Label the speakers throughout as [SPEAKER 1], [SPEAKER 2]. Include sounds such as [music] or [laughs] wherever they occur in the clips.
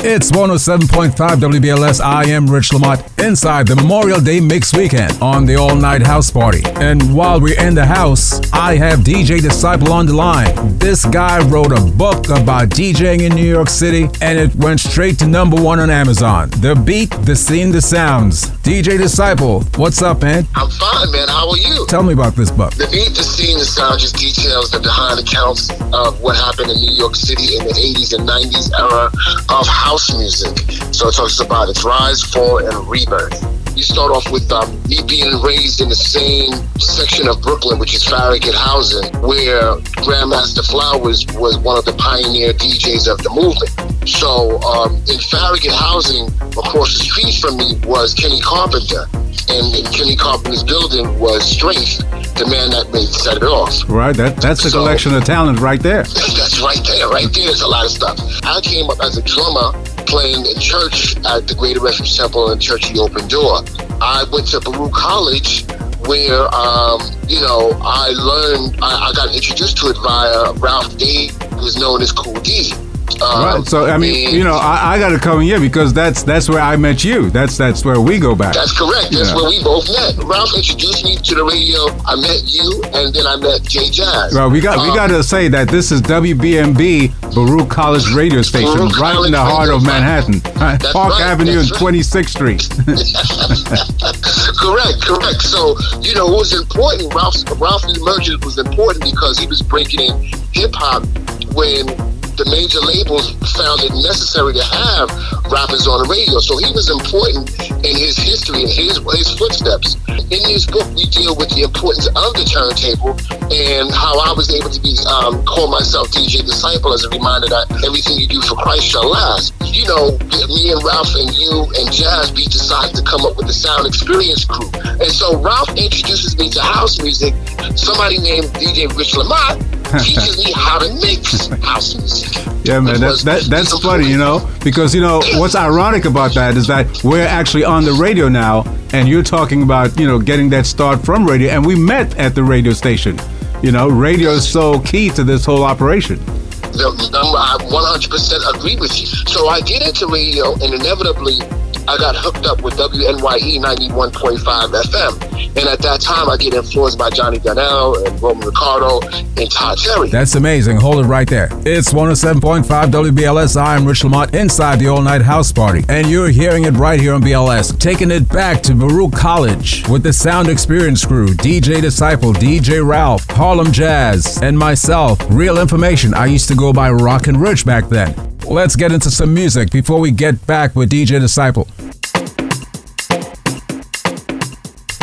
[SPEAKER 1] It's 107.5 WBLS. I am Rich LaMotte inside the Memorial Day Mix Weekend on the All Night House Party. And while we're in the house, I have DJ Disciple on the line. This guy wrote a book about DJing in New York City and it went straight to number one on Amazon. The beat, the scene, the sounds. DJ Disciple, what's up, man?
[SPEAKER 2] I'm fine, man. How are you?
[SPEAKER 1] Tell me about this book.
[SPEAKER 2] The beat, the scene, the sound just details the behind accounts of what happened in New York City in the 80s and 90s era of house music. So it talks about its rise, fall, and rebirth. You start off with um, me being raised in the same section of Brooklyn, which is Farragut Housing, where Grandmaster Flowers was one of the pioneer DJs of the movement. So um, in Farragut Housing, across the street from me was Kenny Carpenter. And in Kenny Carpenter's building was Strafe, the man that made set it off.
[SPEAKER 1] Right, that that's a
[SPEAKER 2] So-
[SPEAKER 1] collection of talent right there.
[SPEAKER 2] That's right there. Right there. there is a lot of stuff. I came up as a drummer playing in church at the Greater Refuge Temple and Church of the Open Door. I went to Baruch College where, um, you know, I learned, I, I got introduced to it via Ralph Day, who's known as Cool D. Um,
[SPEAKER 1] Right. So I mean,
[SPEAKER 2] and
[SPEAKER 1] you know, I, I got to come here because that's that's where I met you. That's that's where we go back.
[SPEAKER 2] That's correct. That's
[SPEAKER 1] Yeah.
[SPEAKER 2] where we both met. Ralph introduced me to the radio. I met you, and then I met Jay Jazz.
[SPEAKER 1] Well, we got we
[SPEAKER 2] Um,
[SPEAKER 1] got to say that this is WBMB Baruch College radio station,
[SPEAKER 2] Baruch
[SPEAKER 1] right in the heart
[SPEAKER 2] radio
[SPEAKER 1] of. Manhattan, [laughs] Park
[SPEAKER 2] right,
[SPEAKER 1] Avenue and
[SPEAKER 2] that's right.
[SPEAKER 1] 26th Street. [laughs] [laughs]
[SPEAKER 2] correct, correct. So you know, it was important. Ralph's Ralph's emergence was important because he was breaking in hip hop when the major labels found it necessary to have rappers on the radio. So he was important in his history and his his footsteps. In this book, we deal with the importance of the turntable and how I was able to be um, call myself DJ Disciple as a reminder that everything you do for Christ shall last. You know, me and Ralph and you and Jazz, we decided to come up with the Sound Experience crew. And so Ralph introduces me to house music. Somebody named DJ Rich LaMotte how to mix house music. [laughs]
[SPEAKER 1] Yeah, man, that, that that's funny, you know, because you know what's ironic about that is that we're actually on the radio now, and you're talking about you know getting that start from radio, and we met at the radio station. You know, radio is so key to this whole operation.
[SPEAKER 2] The, I 100% agree with you. So I get into radio, and inevitably, I got hooked up with WNYE 91.5 FM. And at that time, I get influenced by Johnny Dynell and Roman Ricardo and Todd Terry.
[SPEAKER 1] That's amazing. Hold it right there. It's 107.5 WBLS. I'm Rich LaMotte inside the all night house party. And you're hearing it right here on BLS. Taking it back to Baruch College with the Sound Experience crew DJ Disciple, DJ Ralph, Harlem Jazz, and myself. Real information. I used to go by Rockin' Rich back then. Let's get into some music before we get back with DJ Disciple.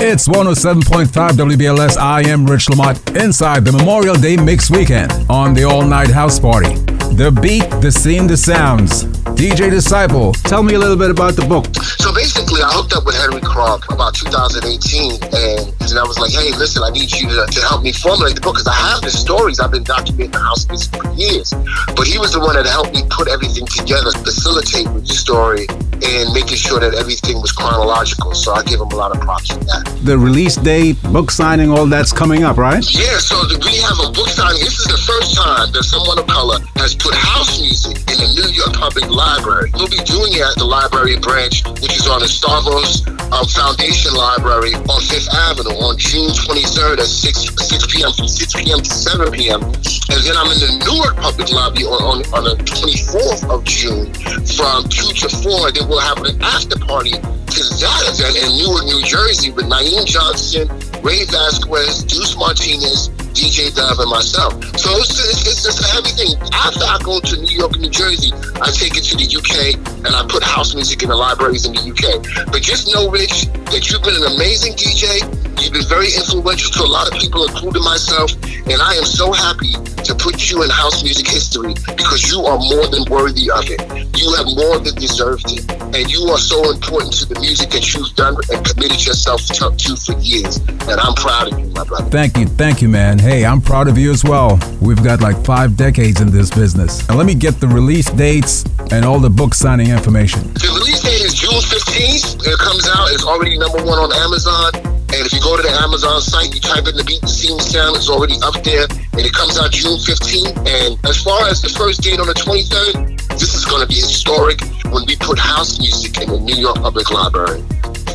[SPEAKER 1] It's 107.5 WBLS. I am Rich LaMotte inside the Memorial Day Mix Weekend on the All Night House Party. The beat, the scene, the sounds. DJ Disciple, tell me a little bit about the book.
[SPEAKER 2] So basically, I hooked up with Henry Kronk about 2018, and, and I was like, "Hey, listen, I need you to, to help me formulate the book because I have the stories. I've been documenting the house music for years." But he was the one that helped me put everything together, facilitate with the story, and making sure that everything was chronological. So I give him a lot of props for that.
[SPEAKER 1] The release date, book signing, all that's coming up, right?
[SPEAKER 2] Yeah, so we have a book signing. This is the first time that someone of color has put house music in the New York Public Library. We'll be doing it at the library branch, which is on the Stavros um, Foundation Library on Fifth Avenue on June 23rd at 6, 6 p.m. from 6 p.m. to 7 p.m. And then I'm in the Newark Public Library on, on, on the 24th of June from 2 to 4. Then we'll have an after party to that event in Newark, New Jersey with Naeem Johnson, Ray Vazquez, Duce Martinez, DJ Dove, and myself. So it's, it's, it's just everything. After I go to New York New Jersey, I take it to the UK and I put house music in the libraries in the UK. But just know, Rich, that you've been an amazing DJ. You've been very influential to a lot of people, including myself. And I am so happy to put you in house music history because you are more than worthy of it. You have more than deserved it. And you are so important to the music that you've done and committed yourself to, to for years. And I'm proud of you, my brother.
[SPEAKER 1] Thank you, thank you, man. Hey, I'm proud of you as well. We've got like five decades in this business. And let me get the release dates and all the book signing information.
[SPEAKER 2] The release date is June 15th. It comes out. It's already number one on Amazon. And if you go to the Amazon site, you type in the beat, the scene sound, it's already up there. And it comes out June 15th. And as far as the first date on the 23rd, this is going to be historic. when we put house music in the New York Public Library.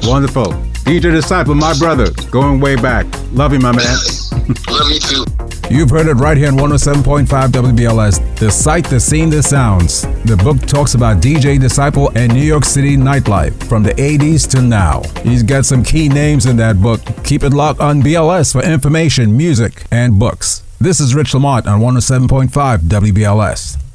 [SPEAKER 3] Wonderful. DJ Disciple, my brother, going way back. Love you, my man. [laughs]
[SPEAKER 2] Love you too.
[SPEAKER 1] You've heard it right here on 107.5 WBLS. The sight, the scene, the sounds. The book talks about DJ Disciple and New York City nightlife from the 80s to now. He's got some key names in that book. Keep it locked on BLS for information, music, and books. This is Rich LaMotte on 107.5 WBLS.